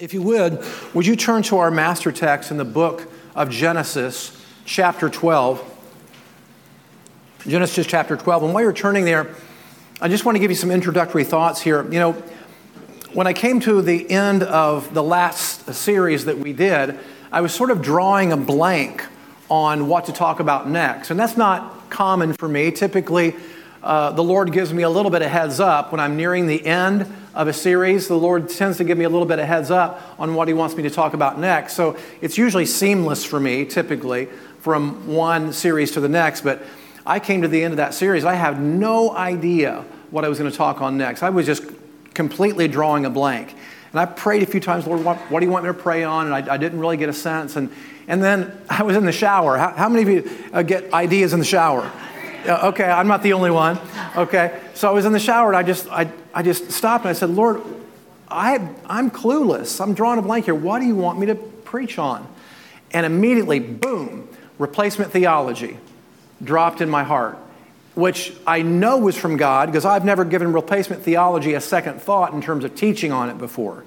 If you would, would you turn to our master text in the book of Genesis, chapter 12? Genesis chapter 12. And while you're turning there, I just want to give you some introductory thoughts here. You know, when I came to the end of the last series that we did, I was sort of drawing a blank on what to talk about next. And that's not common for me. Typically, uh, the Lord gives me a little bit of heads up when I'm nearing the end of a series, the Lord tends to give me a little bit of heads up on what He wants me to talk about next. So it's usually seamless for me, typically, from one series to the next. But I came to the end of that series. I had no idea what I was going to talk on next. I was just completely drawing a blank. And I prayed a few times, Lord, what, what do you want me to pray on? And I, I, didn't really get a sense. And, and then I was in the shower. How, how many of you uh, get ideas in the shower? Okay, I'm not the only one. Okay, so I was in the shower and I just, I, I just stopped and I said, Lord, I, I'm clueless. I'm drawing a blank here. What do you want me to preach on? And immediately, boom, replacement theology dropped in my heart, which I know was from God because I've never given replacement theology a second thought in terms of teaching on it before.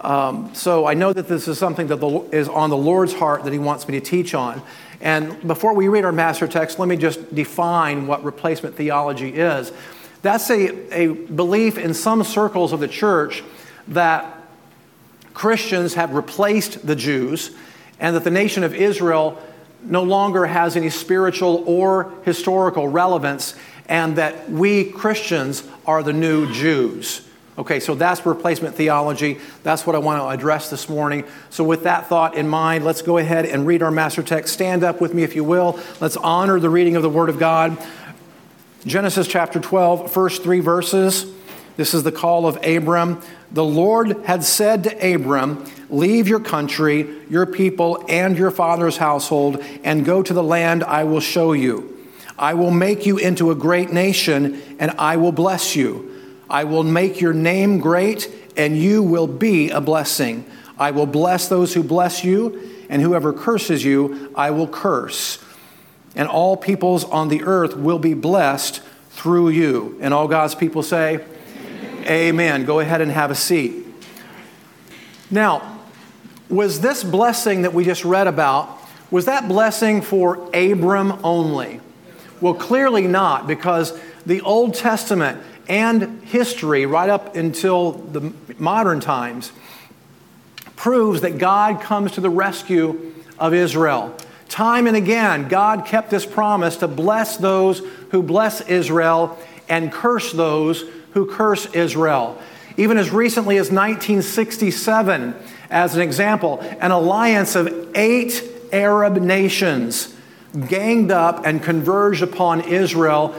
Um, so I know that this is something that is on the Lord's heart that He wants me to teach on. And before we read our master text, let me just define what replacement theology is. That's a, a belief in some circles of the church that Christians have replaced the Jews and that the nation of Israel no longer has any spiritual or historical relevance, and that we Christians are the new Jews. Okay, so that's replacement theology. That's what I want to address this morning. So, with that thought in mind, let's go ahead and read our master text. Stand up with me if you will. Let's honor the reading of the Word of God. Genesis chapter 12, first three verses. This is the call of Abram. The Lord had said to Abram, Leave your country, your people, and your father's household, and go to the land I will show you. I will make you into a great nation, and I will bless you. I will make your name great, and you will be a blessing. I will bless those who bless you, and whoever curses you, I will curse. And all peoples on the earth will be blessed through you. And all God's people say, Amen. Amen. Go ahead and have a seat. Now, was this blessing that we just read about, was that blessing for Abram only? Well, clearly not, because the Old Testament and history, right up until the modern times, proves that God comes to the rescue of Israel. Time and again, God kept this promise to bless those who bless Israel and curse those who curse Israel. Even as recently as 1967, as an example, an alliance of eight Arab nations ganged up and converged upon Israel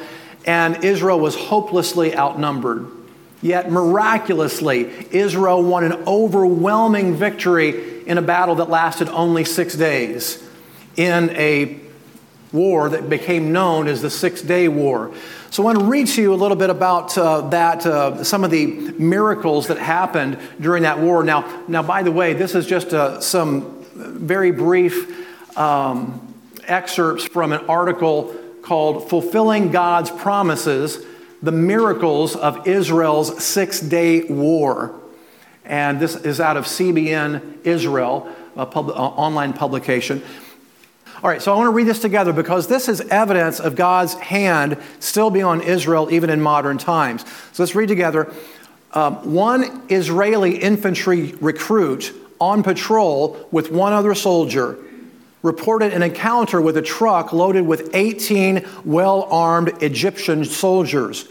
and Israel was hopelessly outnumbered. Yet miraculously, Israel won an overwhelming victory in a battle that lasted only six days in a war that became known as the Six Day War. So I want to read to you a little bit about uh, that, uh, some of the miracles that happened during that war. Now, now by the way, this is just uh, some very brief um, excerpts from an article called Fulfilling God's Promises The Miracles of Israel's Six Day War. And this is out of CBN Israel, a pub- online publication. All right, so I want to read this together because this is evidence of God's hand still being on Israel even in modern times. So let's read together. Um, one Israeli infantry recruit on patrol with one other soldier reported an encounter with a truck loaded with 18 well armed Egyptian soldiers.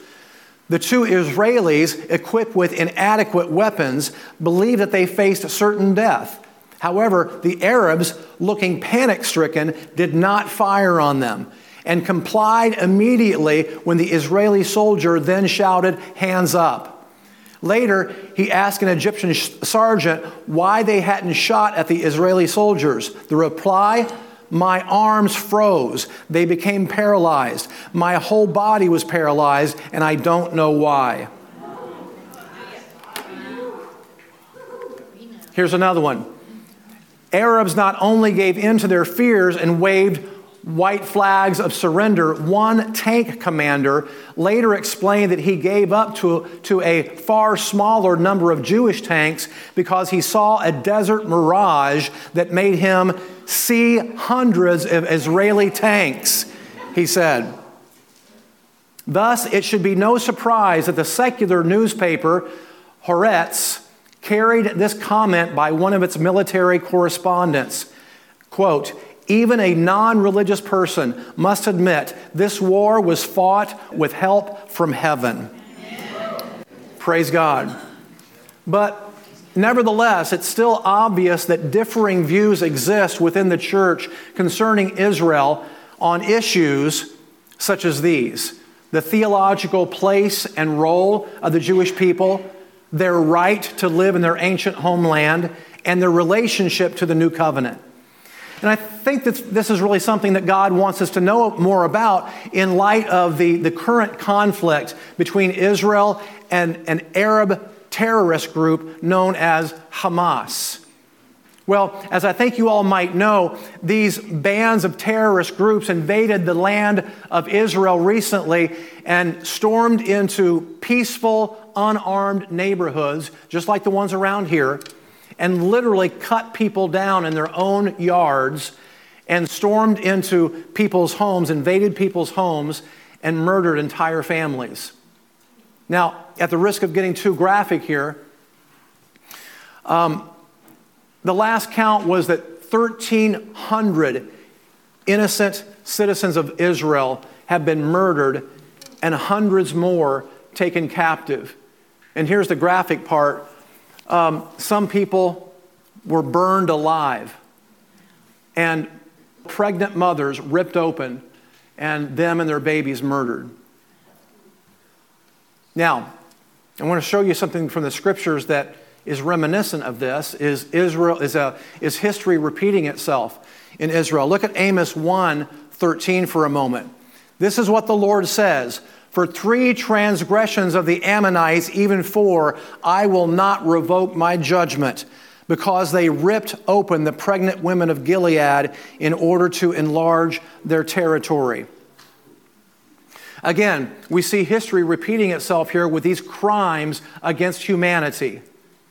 The two Israelis, equipped with inadequate weapons, believed that they faced certain death. However, the Arabs, looking panic stricken, did not fire on them and complied immediately when the Israeli soldier then shouted, Hands up. Later, he asked an Egyptian sergeant why they hadn't shot at the Israeli soldiers. The reply, my arms froze. They became paralyzed. My whole body was paralyzed, and I don't know why. Here's another one. Arabs not only gave in to their fears and waved white flags of surrender, one tank commander later explained that he gave up to, to a far smaller number of Jewish tanks because he saw a desert mirage that made him see hundreds of Israeli tanks, he said. Thus, it should be no surprise that the secular newspaper, Haaretz, carried this comment by one of its military correspondents. Quote, even a non religious person must admit this war was fought with help from heaven. Praise God. But nevertheless, it's still obvious that differing views exist within the church concerning Israel on issues such as these the theological place and role of the Jewish people, their right to live in their ancient homeland, and their relationship to the new covenant. And I think that this is really something that God wants us to know more about in light of the, the current conflict between Israel and an Arab terrorist group known as Hamas. Well, as I think you all might know, these bands of terrorist groups invaded the land of Israel recently and stormed into peaceful, unarmed neighborhoods, just like the ones around here and literally cut people down in their own yards and stormed into people's homes, invaded people's homes, and murdered entire families. Now, at the risk of getting too graphic here, um, the last count was that 1,300 innocent citizens of Israel have been murdered and hundreds more taken captive. And here's the graphic part um, some people were burned alive, and pregnant mothers ripped open, and them and their babies murdered. Now, I want to show you something from the scriptures that is reminiscent of this. Is Israel is a is history repeating itself in Israel? Look at Amos 1, 13 for a moment. This is what the Lord says. For three transgressions of the Ammonites, even four, I will not revoke my judgment, because they ripped open the pregnant women of Gilead in order to enlarge their territory. Again, we see history repeating itself here with these crimes against humanity.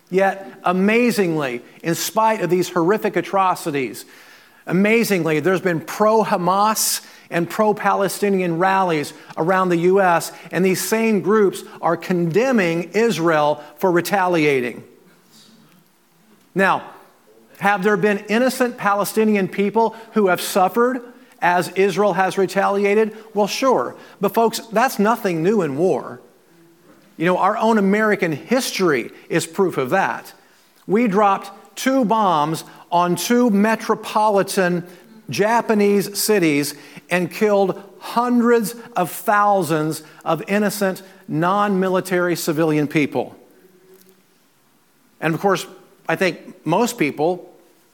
Yet, amazingly, in spite of these horrific atrocities, amazingly, there's been pro Hamas and pro Palestinian rallies around the U.S., and these same groups are condemning Israel for retaliating. Now, have there been innocent Palestinian people who have suffered as Israel has retaliated? Well, sure. But, folks, that's nothing new in war. You know, our own American history is proof of that. We dropped two bombs on two metropolitan Japanese cities and killed hundreds of thousands of innocent, non military civilian people. And of course, I think most people,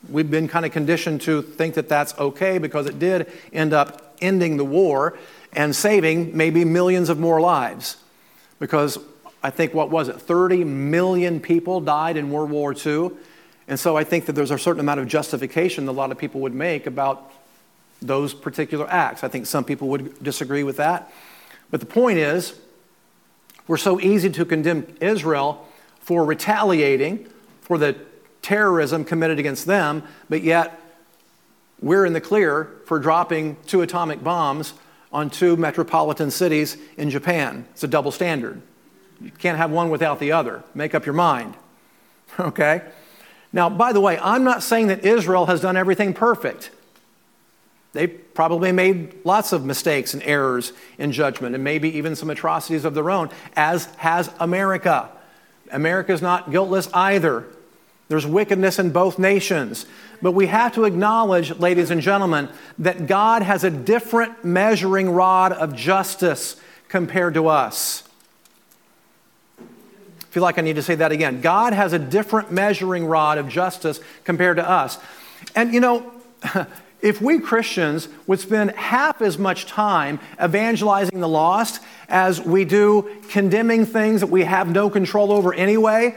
we've been kind of conditioned to think that that's okay because it did end up ending the war and saving maybe millions of more lives. Because I think, what was it, 30 million people died in World War II. And so I think that there's a certain amount of justification that a lot of people would make about those particular acts. I think some people would disagree with that. But the point is, we're so easy to condemn Israel for retaliating for the terrorism committed against them, but yet we're in the clear for dropping two atomic bombs on two metropolitan cities in Japan. It's a double standard. You can't have one without the other. Make up your mind. Okay? Now, by the way, I'm not saying that Israel has done everything perfect. They probably made lots of mistakes and errors in judgment and maybe even some atrocities of their own, as has America. America is not guiltless either. There's wickedness in both nations. But we have to acknowledge, ladies and gentlemen, that God has a different measuring rod of justice compared to us. Feel like I need to say that again. God has a different measuring rod of justice compared to us. And you know, if we Christians would spend half as much time evangelizing the lost as we do condemning things that we have no control over anyway,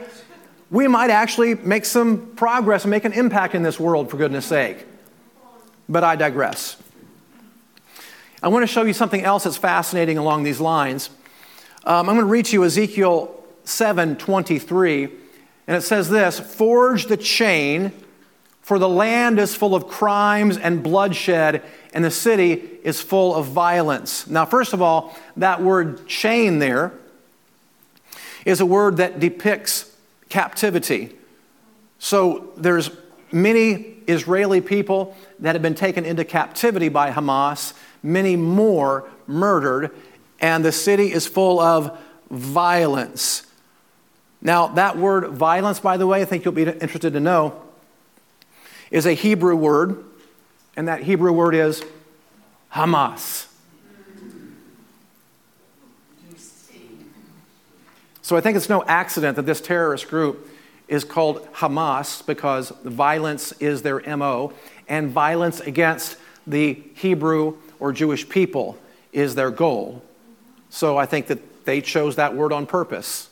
we might actually make some progress and make an impact in this world, for goodness sake. But I digress. I want to show you something else that's fascinating along these lines. Um, I'm going to read to you Ezekiel 7 23, and it says this Forge the chain, for the land is full of crimes and bloodshed, and the city is full of violence. Now, first of all, that word chain there is a word that depicts captivity. So there's many Israeli people that have been taken into captivity by Hamas, many more murdered, and the city is full of violence. Now, that word violence, by the way, I think you'll be interested to know, is a Hebrew word, and that Hebrew word is Hamas. So I think it's no accident that this terrorist group is called Hamas because violence is their MO, and violence against the Hebrew or Jewish people is their goal. So I think that they chose that word on purpose.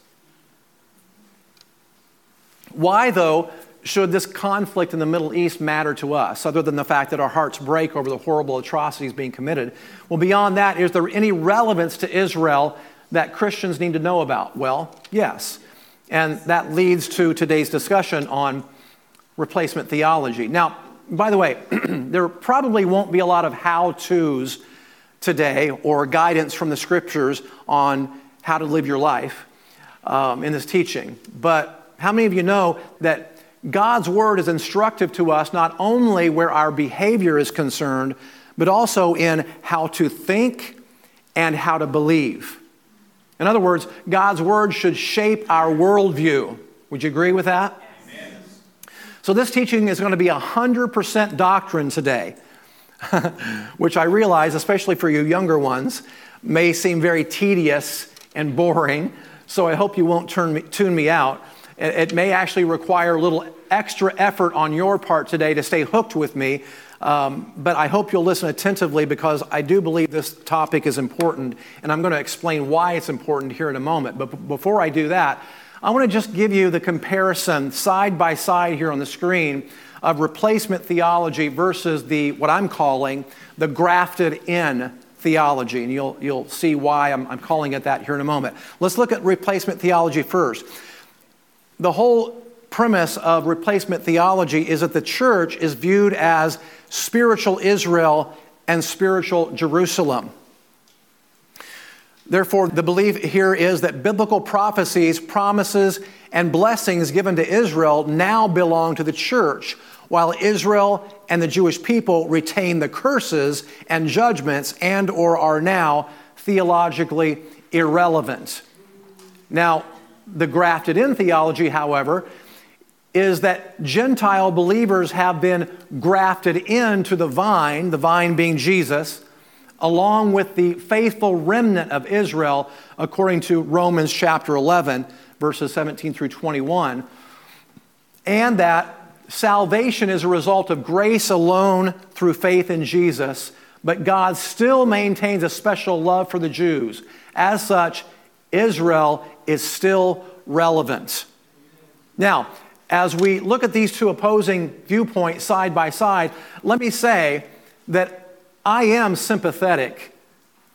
Why, though, should this conflict in the Middle East matter to us, other than the fact that our hearts break over the horrible atrocities being committed? Well, beyond that, is there any relevance to Israel that Christians need to know about? Well, yes. And that leads to today's discussion on replacement theology. Now, by the way, there probably won't be a lot of how to's today or guidance from the scriptures on how to live your life um, in this teaching. But how many of you know that God's word is instructive to us not only where our behavior is concerned, but also in how to think and how to believe? In other words, God's word should shape our worldview. Would you agree with that? So, this teaching is going to be 100% doctrine today, which I realize, especially for you younger ones, may seem very tedious and boring. So, I hope you won't turn me, tune me out. It may actually require a little extra effort on your part today to stay hooked with me um, but I hope you'll listen attentively because I do believe this topic is important, and I'm going to explain why it's important here in a moment. But b- before I do that, I want to just give you the comparison side by side here on the screen of replacement theology versus the what I'm calling the grafted in theology. And you'll, you'll see why I'm, I'm calling it that here in a moment. Let's look at replacement theology first. The whole premise of replacement theology is that the church is viewed as spiritual Israel and spiritual Jerusalem. Therefore, the belief here is that biblical prophecies, promises, and blessings given to Israel now belong to the church, while Israel and the Jewish people retain the curses and judgments and or are now theologically irrelevant. Now, the grafted in theology, however, is that Gentile believers have been grafted into the vine, the vine being Jesus, along with the faithful remnant of Israel, according to Romans chapter 11, verses 17 through 21, and that salvation is a result of grace alone through faith in Jesus, but God still maintains a special love for the Jews. As such, Israel is still relevant. Now, as we look at these two opposing viewpoints side by side, let me say that I am sympathetic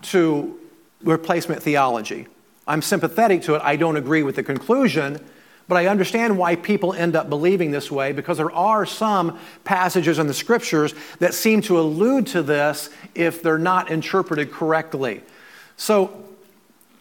to replacement theology. I'm sympathetic to it. I don't agree with the conclusion, but I understand why people end up believing this way because there are some passages in the scriptures that seem to allude to this if they're not interpreted correctly. So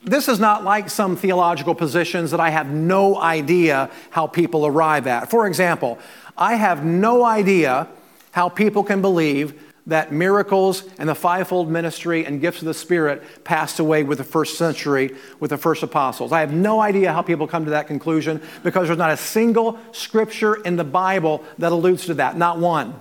this is not like some theological positions that I have no idea how people arrive at. For example, I have no idea how people can believe that miracles and the fivefold ministry and gifts of the Spirit passed away with the first century, with the first apostles. I have no idea how people come to that conclusion because there's not a single scripture in the Bible that alludes to that, not one.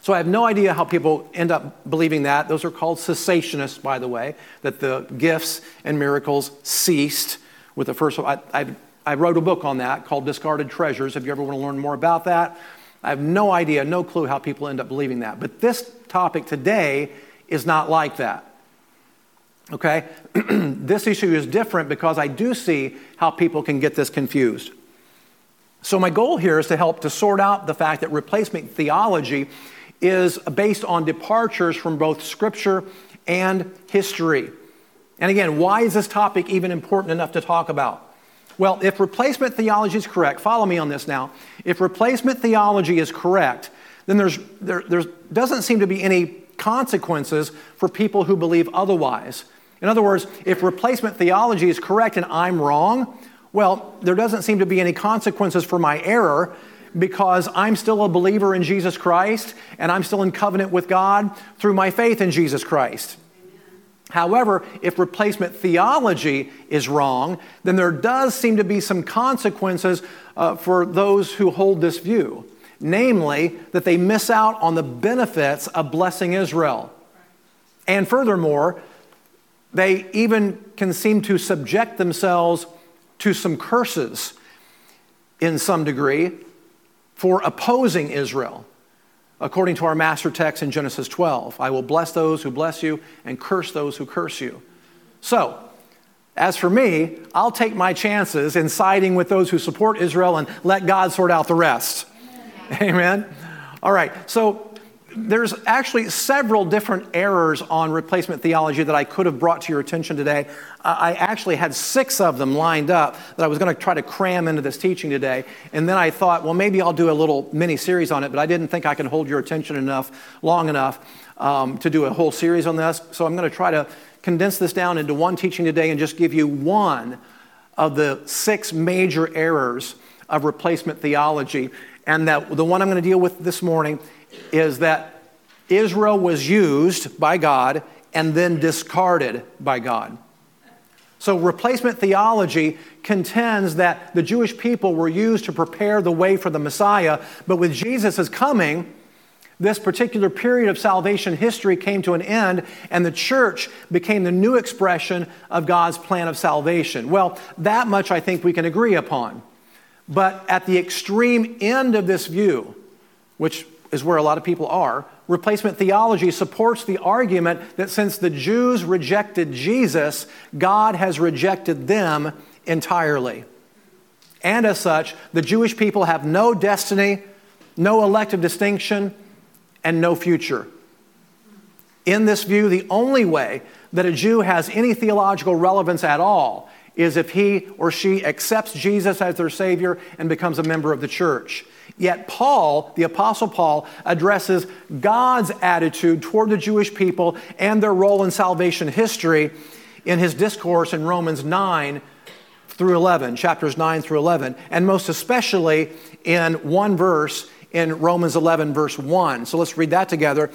So I have no idea how people end up believing that. Those are called cessationists, by the way, that the gifts and miracles ceased with the first. I, I, I wrote a book on that called Discarded Treasures. If you ever want to learn more about that, I have no idea, no clue how people end up believing that. But this topic today is not like that. Okay? this issue is different because I do see how people can get this confused. So, my goal here is to help to sort out the fact that replacement theology is based on departures from both Scripture and history. And again, why is this topic even important enough to talk about? Well, if replacement theology is correct, follow me on this now. If replacement theology is correct, then there's, there there's, doesn't seem to be any consequences for people who believe otherwise. In other words, if replacement theology is correct and I'm wrong, well, there doesn't seem to be any consequences for my error because I'm still a believer in Jesus Christ and I'm still in covenant with God through my faith in Jesus Christ. However, if replacement theology is wrong, then there does seem to be some consequences uh, for those who hold this view. Namely, that they miss out on the benefits of blessing Israel. And furthermore, they even can seem to subject themselves to some curses in some degree for opposing Israel according to our master text in Genesis 12. I will bless those who bless you and curse those who curse you. So, as for me, I'll take my chances in siding with those who support Israel and let God sort out the rest. Amen. Amen. All right, so there's actually several different errors on replacement theology that I could have brought to your attention today. I actually had six of them lined up that I was going to try to cram into this teaching today. And then I thought, well, maybe I'll do a little mini series on it, but I didn't think I could hold your attention enough, long enough, um, to do a whole series on this. So I'm going to try to condense this down into one teaching today and just give you one of the six major errors of replacement theology. And that the one I'm going to deal with this morning is that Israel was used by God and then discarded by God. So, replacement theology contends that the Jewish people were used to prepare the way for the Messiah, but with Jesus' coming, this particular period of salvation history came to an end, and the church became the new expression of God's plan of salvation. Well, that much I think we can agree upon. But at the extreme end of this view, which is where a lot of people are. Replacement theology supports the argument that since the Jews rejected Jesus, God has rejected them entirely. And as such, the Jewish people have no destiny, no elective distinction, and no future. In this view, the only way that a Jew has any theological relevance at all is if he or she accepts Jesus as their Savior and becomes a member of the church. Yet Paul, the Apostle Paul, addresses God's attitude toward the Jewish people and their role in salvation history in his discourse in Romans 9 through 11, chapters 9 through 11, and most especially in one verse in Romans 11, verse 1. So let's read that together.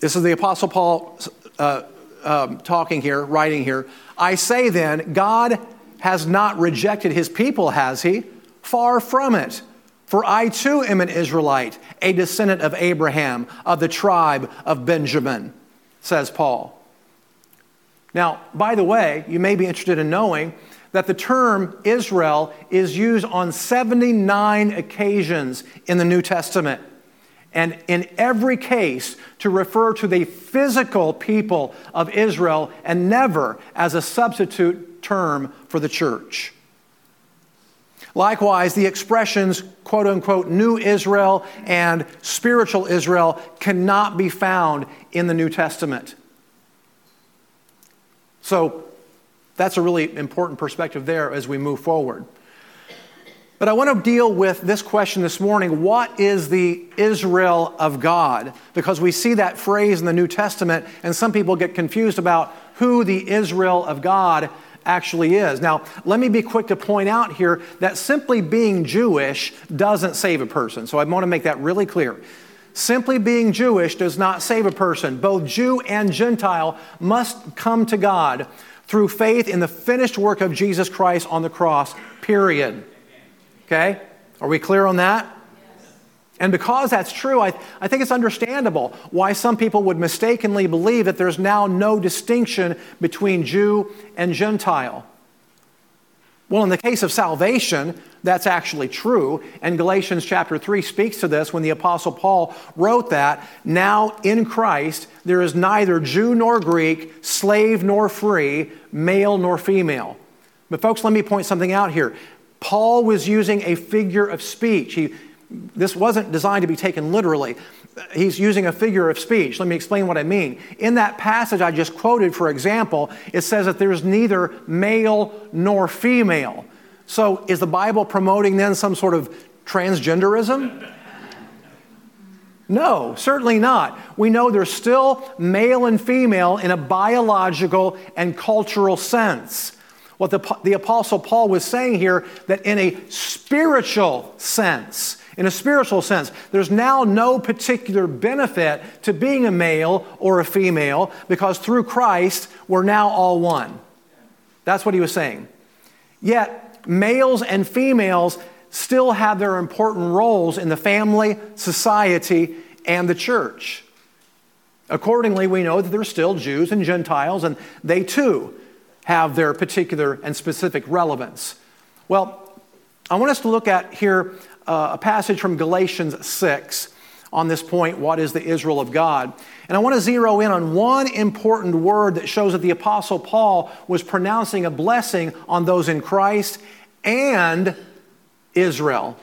This is the Apostle Paul uh, um, talking here, writing here. I say then, God has not rejected his people, has he? Far from it. For I too am an Israelite, a descendant of Abraham, of the tribe of Benjamin, says Paul. Now, by the way, you may be interested in knowing that the term Israel is used on 79 occasions in the New Testament. And in every case, to refer to the physical people of Israel and never as a substitute term for the church. Likewise, the expressions quote unquote new Israel and spiritual Israel cannot be found in the New Testament. So that's a really important perspective there as we move forward. But I want to deal with this question this morning what is the Israel of God? Because we see that phrase in the New Testament, and some people get confused about who the Israel of God actually is. Now, let me be quick to point out here that simply being Jewish doesn't save a person. So I want to make that really clear. Simply being Jewish does not save a person. Both Jew and Gentile must come to God through faith in the finished work of Jesus Christ on the cross, period. Okay? Are we clear on that? And because that's true, I, I think it's understandable why some people would mistakenly believe that there's now no distinction between Jew and Gentile. Well, in the case of salvation, that's actually true. And Galatians chapter 3 speaks to this when the Apostle Paul wrote that now in Christ there is neither Jew nor Greek, slave nor free, male nor female. But, folks, let me point something out here. Paul was using a figure of speech. He, this wasn't designed to be taken literally. He's using a figure of speech. Let me explain what I mean. In that passage I just quoted, for example, it says that there's neither male nor female. So is the Bible promoting then some sort of transgenderism? No, certainly not. We know there's still male and female in a biological and cultural sense. What the, the Apostle Paul was saying here, that in a spiritual sense, in a spiritual sense, there's now no particular benefit to being a male or a female because through Christ, we're now all one. That's what he was saying. Yet, males and females still have their important roles in the family, society, and the church. Accordingly, we know that there's still Jews and Gentiles, and they too have their particular and specific relevance. Well, I want us to look at here uh, a passage from Galatians 6 on this point what is the Israel of God? And I want to zero in on one important word that shows that the Apostle Paul was pronouncing a blessing on those in Christ and Israel,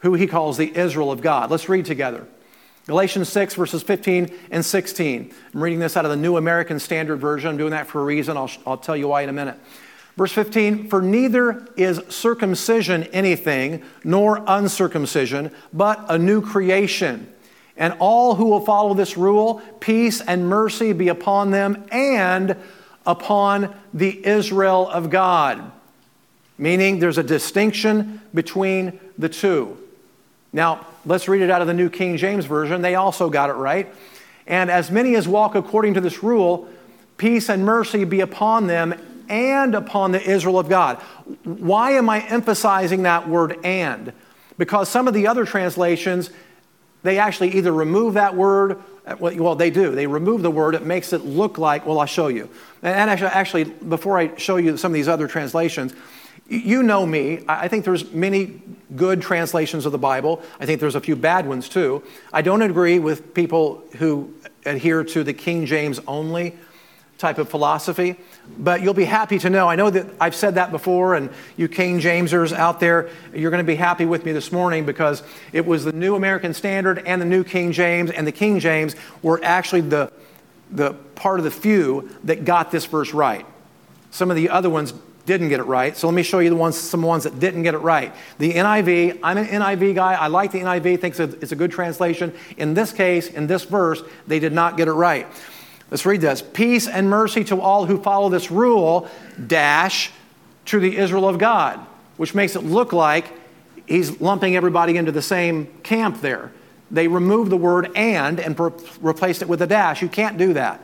who he calls the Israel of God. Let's read together. Galatians 6, verses 15 and 16. I'm reading this out of the New American Standard Version. I'm doing that for a reason. I'll, I'll tell you why in a minute. Verse 15, for neither is circumcision anything, nor uncircumcision, but a new creation. And all who will follow this rule, peace and mercy be upon them and upon the Israel of God. Meaning there's a distinction between the two. Now, let's read it out of the New King James Version. They also got it right. And as many as walk according to this rule, peace and mercy be upon them and upon the Israel of God. Why am I emphasizing that word and? Because some of the other translations, they actually either remove that word, uh, well, they do. They remove the word. It makes it look like, well, I'll show you. And actually, actually, before I show you some of these other translations, you know me. I think there's many good translations of the Bible. I think there's a few bad ones too. I don't agree with people who adhere to the King James only type of philosophy. But you'll be happy to know, I know that I've said that before, and you King Jamesers out there, you're going to be happy with me this morning because it was the New American Standard and the New King James, and the King James were actually the, the part of the few that got this verse right. Some of the other ones didn't get it right. So let me show you the ones, some ones that didn't get it right. The NIV, I'm an NIV guy. I like the NIV, thinks it's a good translation. In this case, in this verse, they did not get it right. Let's read this. Peace and mercy to all who follow this rule, dash, to the Israel of God, which makes it look like he's lumping everybody into the same camp there. They removed the word and and replaced it with a dash. You can't do that.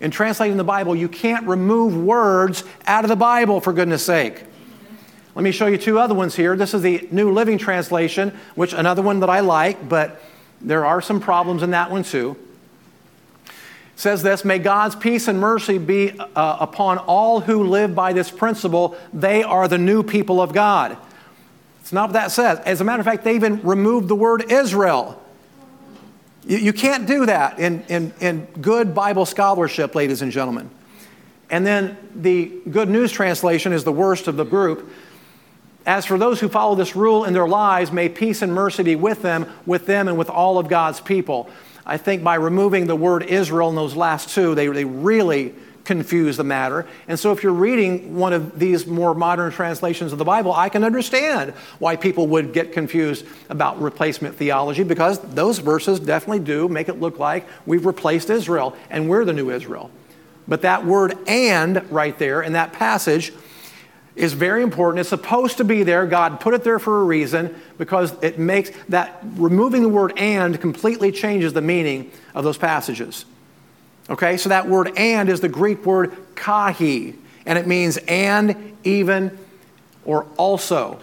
In translating the Bible, you can't remove words out of the Bible, for goodness sake. Let me show you two other ones here. This is the New Living Translation, which another one that I like, but there are some problems in that one too says this May God's peace and mercy be uh, upon all who live by this principle. They are the new people of God. It's not what that says. As a matter of fact, they even removed the word Israel. You, you can't do that in, in, in good Bible scholarship, ladies and gentlemen. And then the Good News Translation is the worst of the group. As for those who follow this rule in their lives, may peace and mercy be with them, with them, and with all of God's people. I think by removing the word Israel in those last two, they, they really confuse the matter. And so, if you're reading one of these more modern translations of the Bible, I can understand why people would get confused about replacement theology because those verses definitely do make it look like we've replaced Israel and we're the new Israel. But that word and right there in that passage is very important. It's supposed to be there. God put it there for a reason because it makes that removing the word and completely changes the meaning of those passages. Okay, so that word and is the Greek word kai, and it means and, even, or also.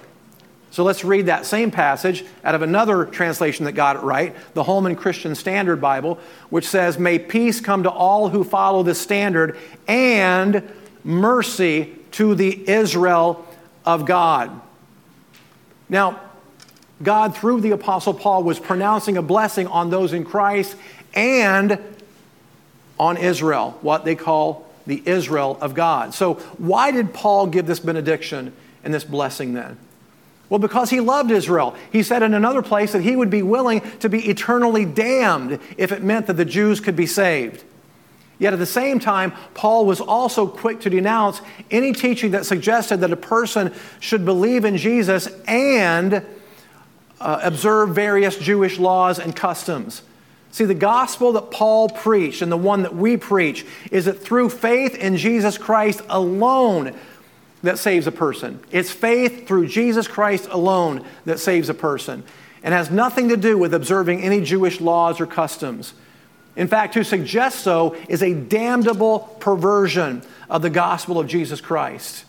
So let's read that same passage out of another translation that got it right, the Holman Christian Standard Bible, which says, May peace come to all who follow this standard and mercy to the Israel of God. Now, God, through the Apostle Paul, was pronouncing a blessing on those in Christ and on Israel, what they call the Israel of God. So, why did Paul give this benediction and this blessing then? Well, because he loved Israel. He said in another place that he would be willing to be eternally damned if it meant that the Jews could be saved. Yet at the same time, Paul was also quick to denounce any teaching that suggested that a person should believe in Jesus and uh, observe various Jewish laws and customs. See, the gospel that Paul preached and the one that we preach is that through faith in Jesus Christ alone that saves a person. It's faith through Jesus Christ alone that saves a person and has nothing to do with observing any Jewish laws or customs. In fact, to suggest so is a damnable perversion of the gospel of Jesus Christ.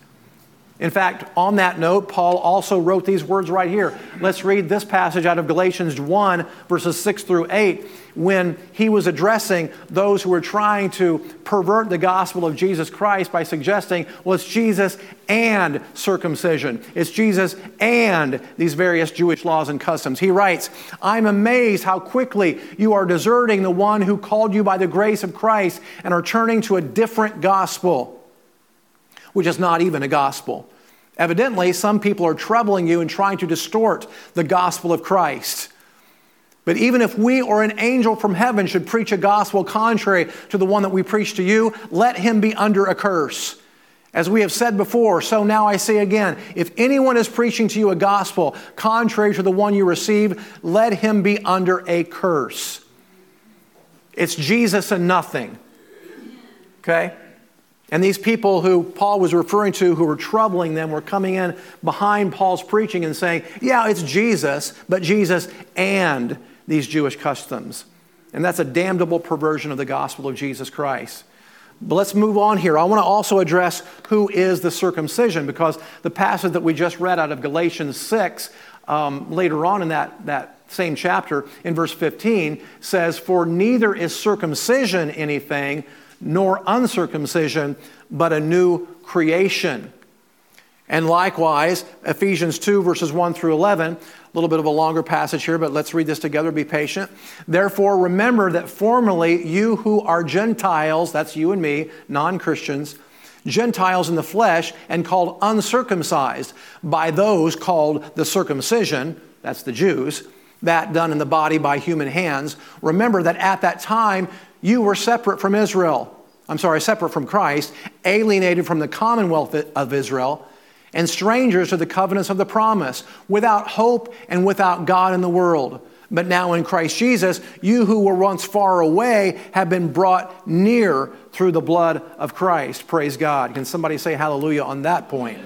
In fact, on that note, Paul also wrote these words right here. Let's read this passage out of Galatians 1, verses 6 through 8, when he was addressing those who were trying to pervert the gospel of Jesus Christ by suggesting, well, it's Jesus and circumcision. It's Jesus and these various Jewish laws and customs. He writes, I'm amazed how quickly you are deserting the one who called you by the grace of Christ and are turning to a different gospel which is not even a gospel. Evidently, some people are troubling you and trying to distort the gospel of Christ. But even if we or an angel from heaven should preach a gospel contrary to the one that we preach to you, let him be under a curse. As we have said before, so now I say again if anyone is preaching to you a gospel contrary to the one you received, let him be under a curse. It's Jesus and nothing. Okay? And these people who Paul was referring to, who were troubling them, were coming in behind Paul's preaching and saying, Yeah, it's Jesus, but Jesus and these Jewish customs. And that's a damnable perversion of the gospel of Jesus Christ. But let's move on here. I want to also address who is the circumcision because the passage that we just read out of Galatians 6, um, later on in that, that same chapter, in verse 15, says, For neither is circumcision anything nor uncircumcision, but a new creation. And likewise, Ephesians 2, verses 1 through 11, a little bit of a longer passage here, but let's read this together. Be patient. Therefore, remember that formerly you who are Gentiles, that's you and me, non Christians, Gentiles in the flesh, and called uncircumcised by those called the circumcision, that's the Jews, that done in the body by human hands. Remember that at that time you were separate from Israel. I'm sorry, separate from Christ, alienated from the commonwealth of Israel, and strangers to the covenants of the promise, without hope and without God in the world. But now in Christ Jesus, you who were once far away have been brought near through the blood of Christ. Praise God. Can somebody say hallelujah on that point?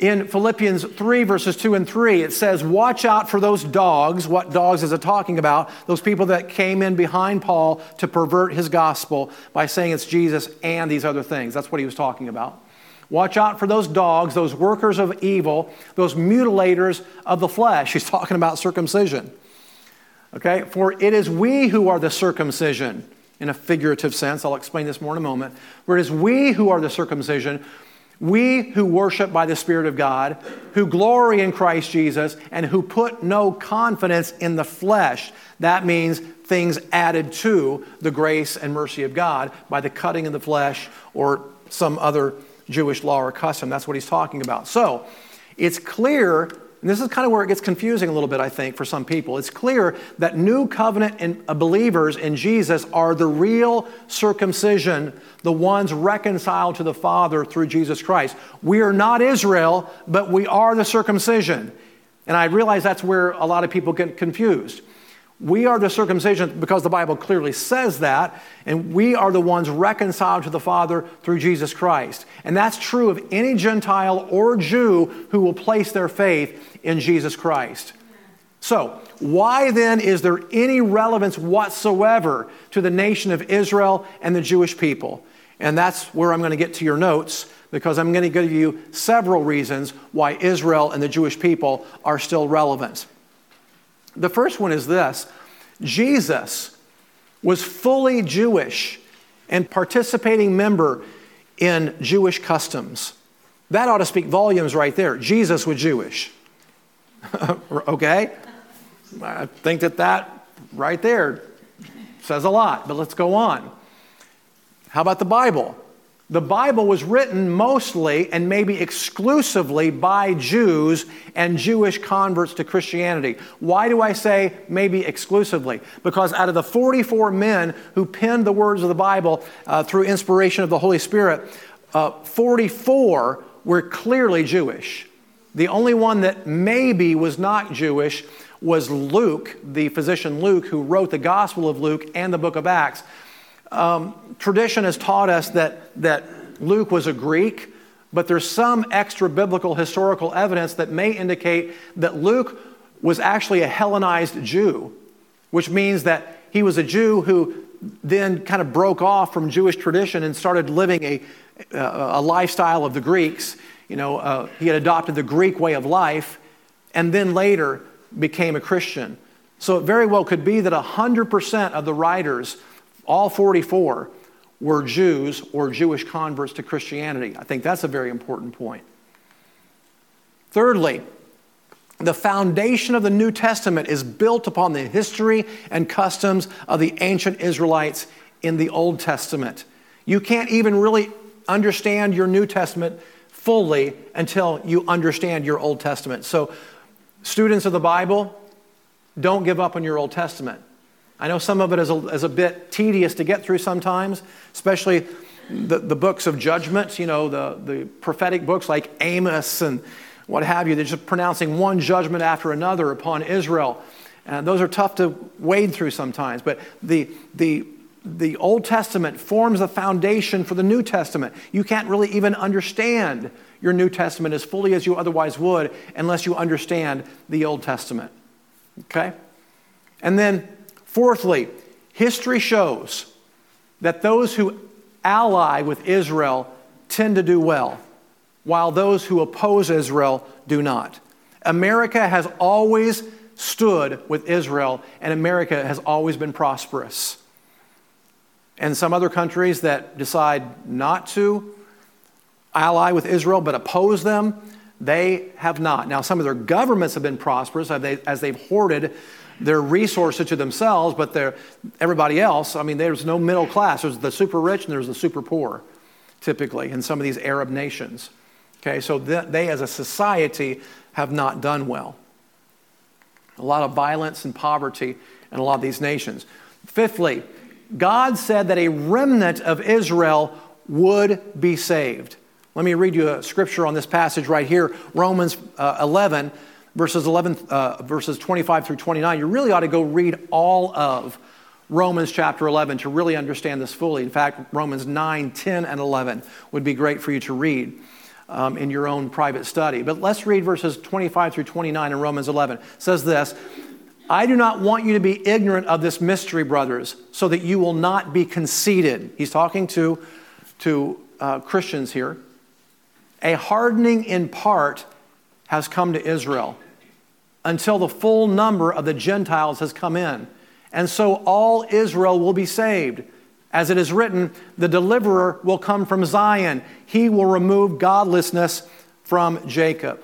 In Philippians 3, verses 2 and 3, it says, Watch out for those dogs. What dogs is it talking about? Those people that came in behind Paul to pervert his gospel by saying it's Jesus and these other things. That's what he was talking about. Watch out for those dogs, those workers of evil, those mutilators of the flesh. He's talking about circumcision. Okay? For it is we who are the circumcision, in a figurative sense. I'll explain this more in a moment. For it is we who are the circumcision we who worship by the Spirit of God, who glory in Christ Jesus, and who put no confidence in the flesh. That means things added to the grace and mercy of God by the cutting of the flesh or some other Jewish law or custom. That's what he's talking about. So it's clear and this is kind of where it gets confusing a little bit, I think, for some people. It's clear that new covenant in, uh, believers in Jesus are the real circumcision, the ones reconciled to the Father through Jesus Christ. We are not Israel, but we are the circumcision. And I realize that's where a lot of people get confused. We are the circumcision because the Bible clearly says that, and we are the ones reconciled to the Father through Jesus Christ. And that's true of any Gentile or Jew who will place their faith in Jesus Christ. So, why then is there any relevance whatsoever to the nation of Israel and the Jewish people? And that's where I'm going to get to your notes because I'm going to give you several reasons why Israel and the Jewish people are still relevant. The first one is this Jesus was fully Jewish and participating member in Jewish customs. That ought to speak volumes right there. Jesus was Jewish. okay? I think that that right there says a lot, but let's go on. How about the Bible? The Bible was written mostly and maybe exclusively by Jews and Jewish converts to Christianity. Why do I say maybe exclusively? Because out of the 44 men who penned the words of the Bible uh, through inspiration of the Holy Spirit, uh, 44 were clearly Jewish. The only one that maybe was not Jewish was Luke, the physician Luke, who wrote the Gospel of Luke and the book of Acts. Um, tradition has taught us that, that Luke was a Greek, but there's some extra biblical historical evidence that may indicate that Luke was actually a Hellenized Jew, which means that he was a Jew who then kind of broke off from Jewish tradition and started living a, a lifestyle of the Greeks. You know, uh, he had adopted the Greek way of life and then later became a Christian. So it very well could be that 100% of the writers all 44 were Jews or Jewish converts to Christianity. I think that's a very important point. Thirdly, the foundation of the New Testament is built upon the history and customs of the ancient Israelites in the Old Testament. You can't even really understand your New Testament fully until you understand your Old Testament. So, students of the Bible, don't give up on your Old Testament. I know some of it is a, is a bit tedious to get through sometimes, especially the, the books of judgment, you know, the, the prophetic books like Amos and what have you. They're just pronouncing one judgment after another upon Israel. And those are tough to wade through sometimes. But the, the, the Old Testament forms the foundation for the New Testament. You can't really even understand your New Testament as fully as you otherwise would unless you understand the Old Testament. Okay? And then Fourthly, history shows that those who ally with Israel tend to do well, while those who oppose Israel do not. America has always stood with Israel, and America has always been prosperous. And some other countries that decide not to ally with Israel but oppose them, they have not. Now, some of their governments have been prosperous as they've hoarded their resources to themselves, but they're, everybody else, I mean, there's no middle class. There's the super rich and there's the super poor, typically, in some of these Arab nations. Okay, so they as a society have not done well. A lot of violence and poverty in a lot of these nations. Fifthly, God said that a remnant of Israel would be saved. Let me read you a scripture on this passage right here Romans uh, 11, verses 11, uh, verses 25 through 29, you really ought to go read all of Romans chapter 11 to really understand this fully. In fact, Romans 9, 10, and 11 would be great for you to read um, in your own private study. But let's read verses 25 through 29 in Romans 11. It says this I do not want you to be ignorant of this mystery, brothers, so that you will not be conceited. He's talking to, to uh, Christians here. A hardening in part has come to Israel until the full number of the Gentiles has come in. And so all Israel will be saved. As it is written, the deliverer will come from Zion. He will remove godlessness from Jacob.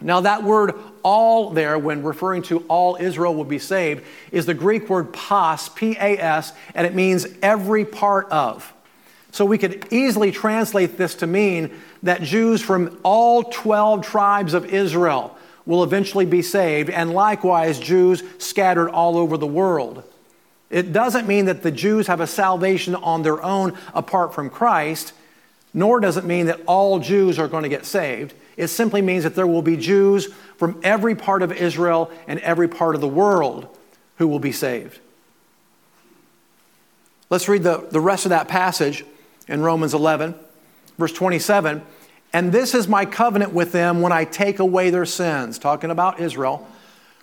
Now, that word all there, when referring to all Israel will be saved, is the Greek word pas, P A S, and it means every part of. So we could easily translate this to mean that Jews from all 12 tribes of Israel will eventually be saved, and likewise Jews scattered all over the world. It doesn't mean that the Jews have a salvation on their own apart from Christ, nor does it mean that all Jews are going to get saved. It simply means that there will be Jews from every part of Israel and every part of the world who will be saved. Let's read the, the rest of that passage in Romans 11, verse 27. And this is my covenant with them when I take away their sins, talking about Israel.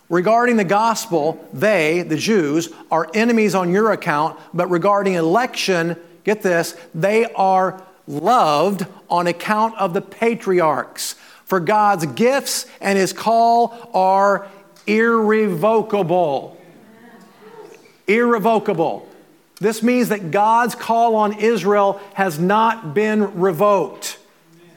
Regarding the gospel, they, the Jews, are enemies on your account, but regarding election, get this, they are loved on account of the patriarchs. For God's gifts and his call are irrevocable. Irrevocable. This means that God's call on Israel has not been revoked.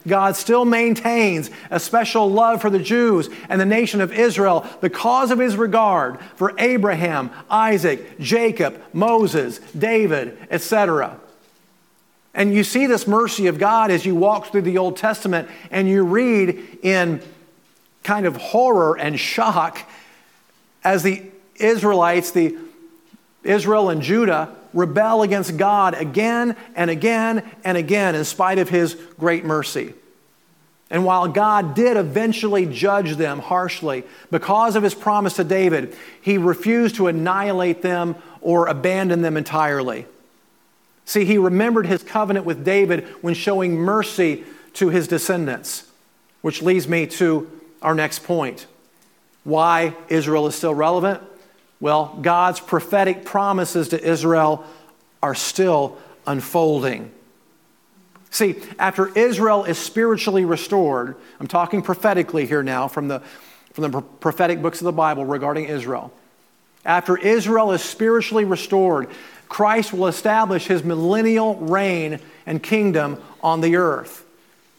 God still maintains a special love for the Jews and the nation of Israel because of his regard for Abraham, Isaac, Jacob, Moses, David, etc. And you see this mercy of God as you walk through the Old Testament and you read in kind of horror and shock as the Israelites, the Israel and Judah, rebel against God again and again and again in spite of his great mercy. And while God did eventually judge them harshly because of his promise to David, he refused to annihilate them or abandon them entirely. See, he remembered his covenant with David when showing mercy to his descendants, which leads me to our next point. Why Israel is still relevant? Well, God's prophetic promises to Israel are still unfolding. See, after Israel is spiritually restored, I'm talking prophetically here now from the, from the prophetic books of the Bible regarding Israel. After Israel is spiritually restored, Christ will establish his millennial reign and kingdom on the earth.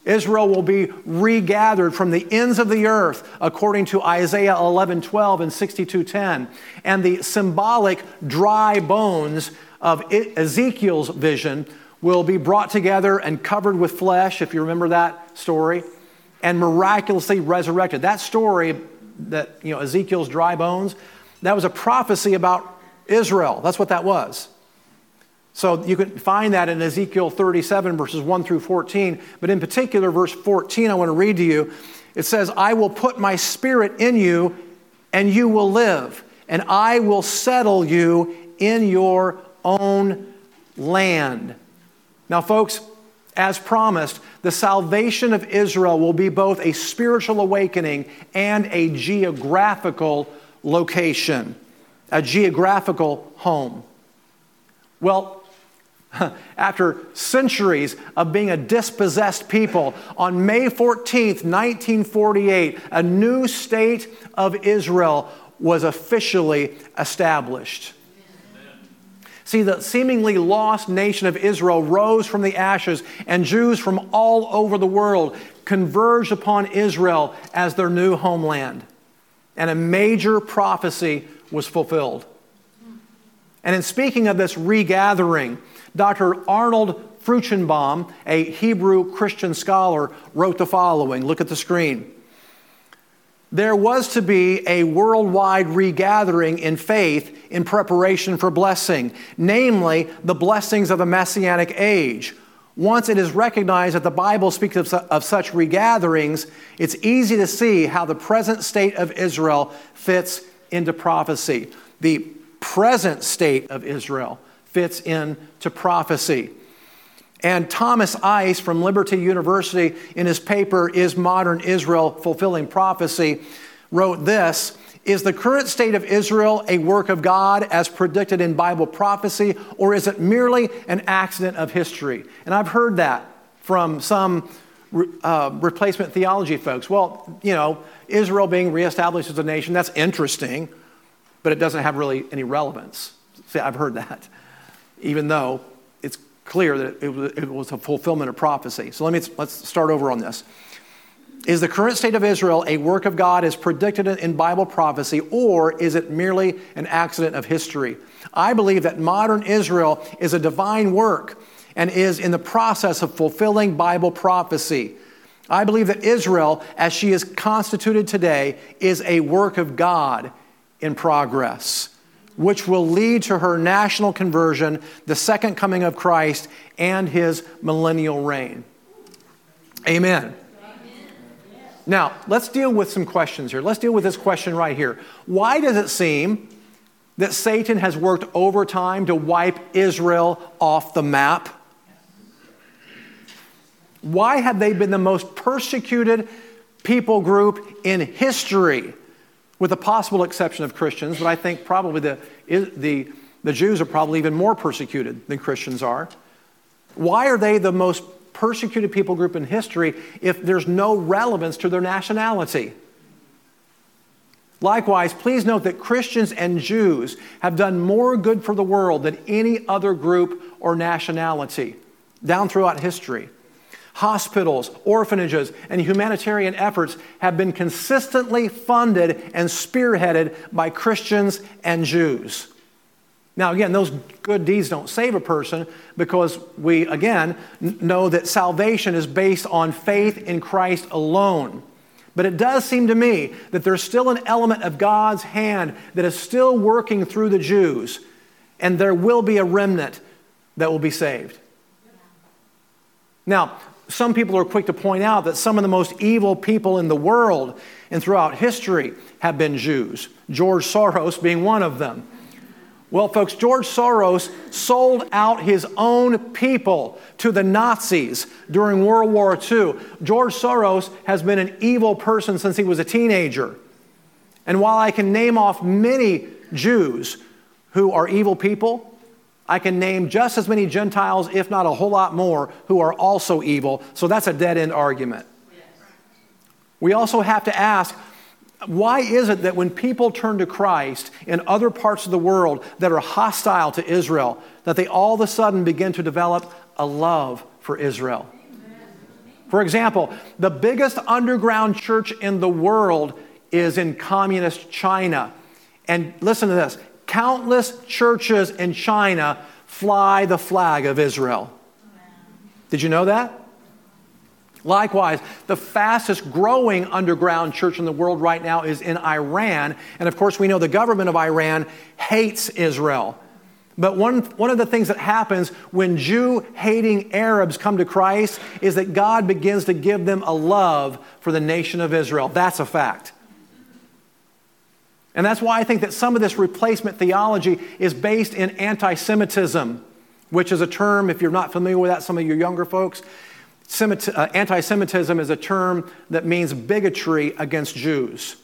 Israel will be regathered from the ends of the earth, according to Isaiah 11 12 and 62 10. And the symbolic dry bones of Ezekiel's vision will be brought together and covered with flesh, if you remember that story, and miraculously resurrected. That story, that, you know, Ezekiel's dry bones, that was a prophecy about Israel. That's what that was. So you can find that in Ezekiel 37, verses 1 through 14. But in particular, verse 14, I want to read to you. It says, I will put my spirit in you, and you will live, and I will settle you in your own land. Now, folks, as promised, the salvation of Israel will be both a spiritual awakening and a geographical location, a geographical home. Well, after centuries of being a dispossessed people, on May 14th, 1948, a new state of Israel was officially established. See, the seemingly lost nation of Israel rose from the ashes, and Jews from all over the world converged upon Israel as their new homeland. And a major prophecy was fulfilled. And in speaking of this regathering, Dr. Arnold Fruchtenbaum, a Hebrew Christian scholar, wrote the following. Look at the screen there was to be a worldwide regathering in faith in preparation for blessing, namely the blessings of the Messianic age. Once it is recognized that the Bible speaks of, of such regatherings, it's easy to see how the present state of Israel fits into prophecy. The present state of Israel fits into prophecy. And Thomas Ice from Liberty University, in his paper, Is Modern Israel Fulfilling Prophecy, wrote this Is the current state of Israel a work of God as predicted in Bible prophecy, or is it merely an accident of history? And I've heard that from some uh, replacement theology folks. Well, you know, Israel being reestablished as a nation, that's interesting, but it doesn't have really any relevance. See, I've heard that, even though it's clear that it was, it was a fulfillment of prophecy. So let me, let's start over on this. Is the current state of Israel a work of God as predicted in Bible prophecy, or is it merely an accident of history? I believe that modern Israel is a divine work and is in the process of fulfilling Bible prophecy. I believe that Israel, as she is constituted today, is a work of God in progress which will lead to her national conversion, the second coming of Christ, and his millennial reign. Amen. Now, let's deal with some questions here. Let's deal with this question right here. Why does it seem that Satan has worked overtime to wipe Israel off the map? Why have they been the most persecuted people group in history? With the possible exception of Christians, but I think probably the, the, the Jews are probably even more persecuted than Christians are. Why are they the most persecuted people group in history if there's no relevance to their nationality? Likewise, please note that Christians and Jews have done more good for the world than any other group or nationality down throughout history. Hospitals, orphanages, and humanitarian efforts have been consistently funded and spearheaded by Christians and Jews. Now, again, those good deeds don't save a person because we, again, know that salvation is based on faith in Christ alone. But it does seem to me that there's still an element of God's hand that is still working through the Jews, and there will be a remnant that will be saved. Now, some people are quick to point out that some of the most evil people in the world and throughout history have been Jews, George Soros being one of them. Well, folks, George Soros sold out his own people to the Nazis during World War II. George Soros has been an evil person since he was a teenager. And while I can name off many Jews who are evil people, I can name just as many Gentiles, if not a whole lot more, who are also evil. So that's a dead end argument. We also have to ask why is it that when people turn to Christ in other parts of the world that are hostile to Israel, that they all of a sudden begin to develop a love for Israel? For example, the biggest underground church in the world is in communist China. And listen to this countless churches in China fly the flag of Israel. Did you know that? Likewise, the fastest growing underground church in the world right now is in Iran. And of course, we know the government of Iran hates Israel. But one, one of the things that happens when Jew hating Arabs come to Christ is that God begins to give them a love for the nation of Israel. That's a fact. And that's why I think that some of this replacement theology is based in anti Semitism, which is a term, if you're not familiar with that, some of your younger folks, uh, anti Semitism is a term that means bigotry against Jews.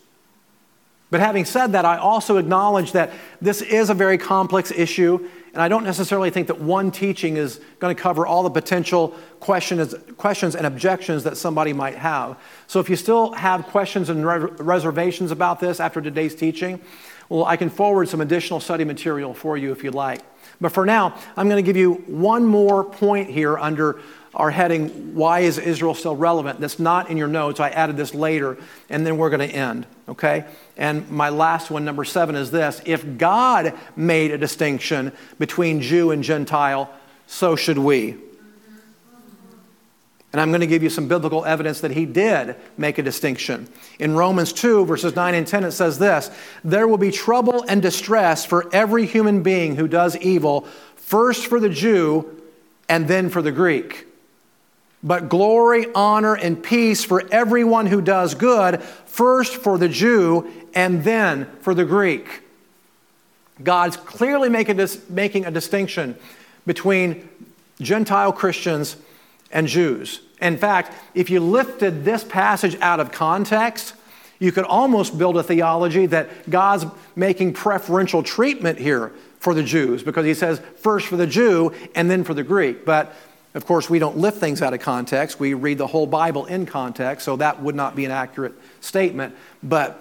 But having said that, I also acknowledge that this is a very complex issue, and I don't necessarily think that one teaching is going to cover all the potential questions, questions and objections that somebody might have. So if you still have questions and re- reservations about this after today's teaching, well, I can forward some additional study material for you if you'd like. But for now, I'm going to give you one more point here under our heading, Why is Israel Still Relevant? That's not in your notes. I added this later, and then we're going to end, okay? And my last one, number seven, is this If God made a distinction between Jew and Gentile, so should we. And I'm going to give you some biblical evidence that he did make a distinction. In Romans 2, verses 9 and 10, it says this There will be trouble and distress for every human being who does evil, first for the Jew and then for the Greek but glory, honor, and peace for everyone who does good, first for the Jew and then for the Greek. God's clearly making, making a distinction between Gentile Christians and Jews. In fact, if you lifted this passage out of context, you could almost build a theology that God's making preferential treatment here for the Jews because he says first for the Jew and then for the Greek. But of course, we don't lift things out of context. We read the whole Bible in context, so that would not be an accurate statement. But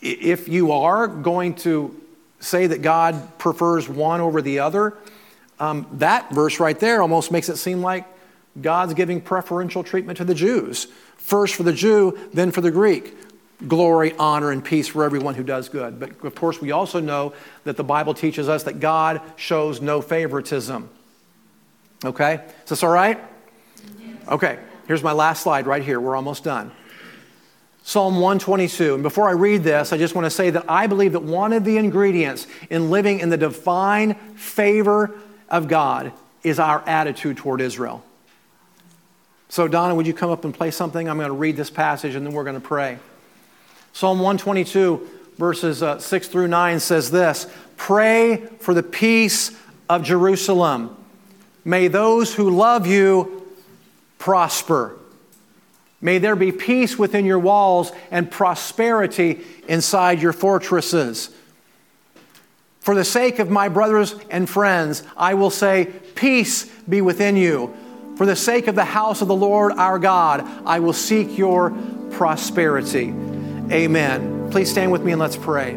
if you are going to say that God prefers one over the other, um, that verse right there almost makes it seem like God's giving preferential treatment to the Jews. First for the Jew, then for the Greek. Glory, honor, and peace for everyone who does good. But of course, we also know that the Bible teaches us that God shows no favoritism. Okay? Is this all right? Okay, here's my last slide right here. We're almost done. Psalm 122. And before I read this, I just want to say that I believe that one of the ingredients in living in the divine favor of God is our attitude toward Israel. So, Donna, would you come up and play something? I'm going to read this passage and then we're going to pray. Psalm 122, verses uh, 6 through 9 says this Pray for the peace of Jerusalem. May those who love you prosper. May there be peace within your walls and prosperity inside your fortresses. For the sake of my brothers and friends, I will say, Peace be within you. For the sake of the house of the Lord our God, I will seek your prosperity. Amen. Please stand with me and let's pray.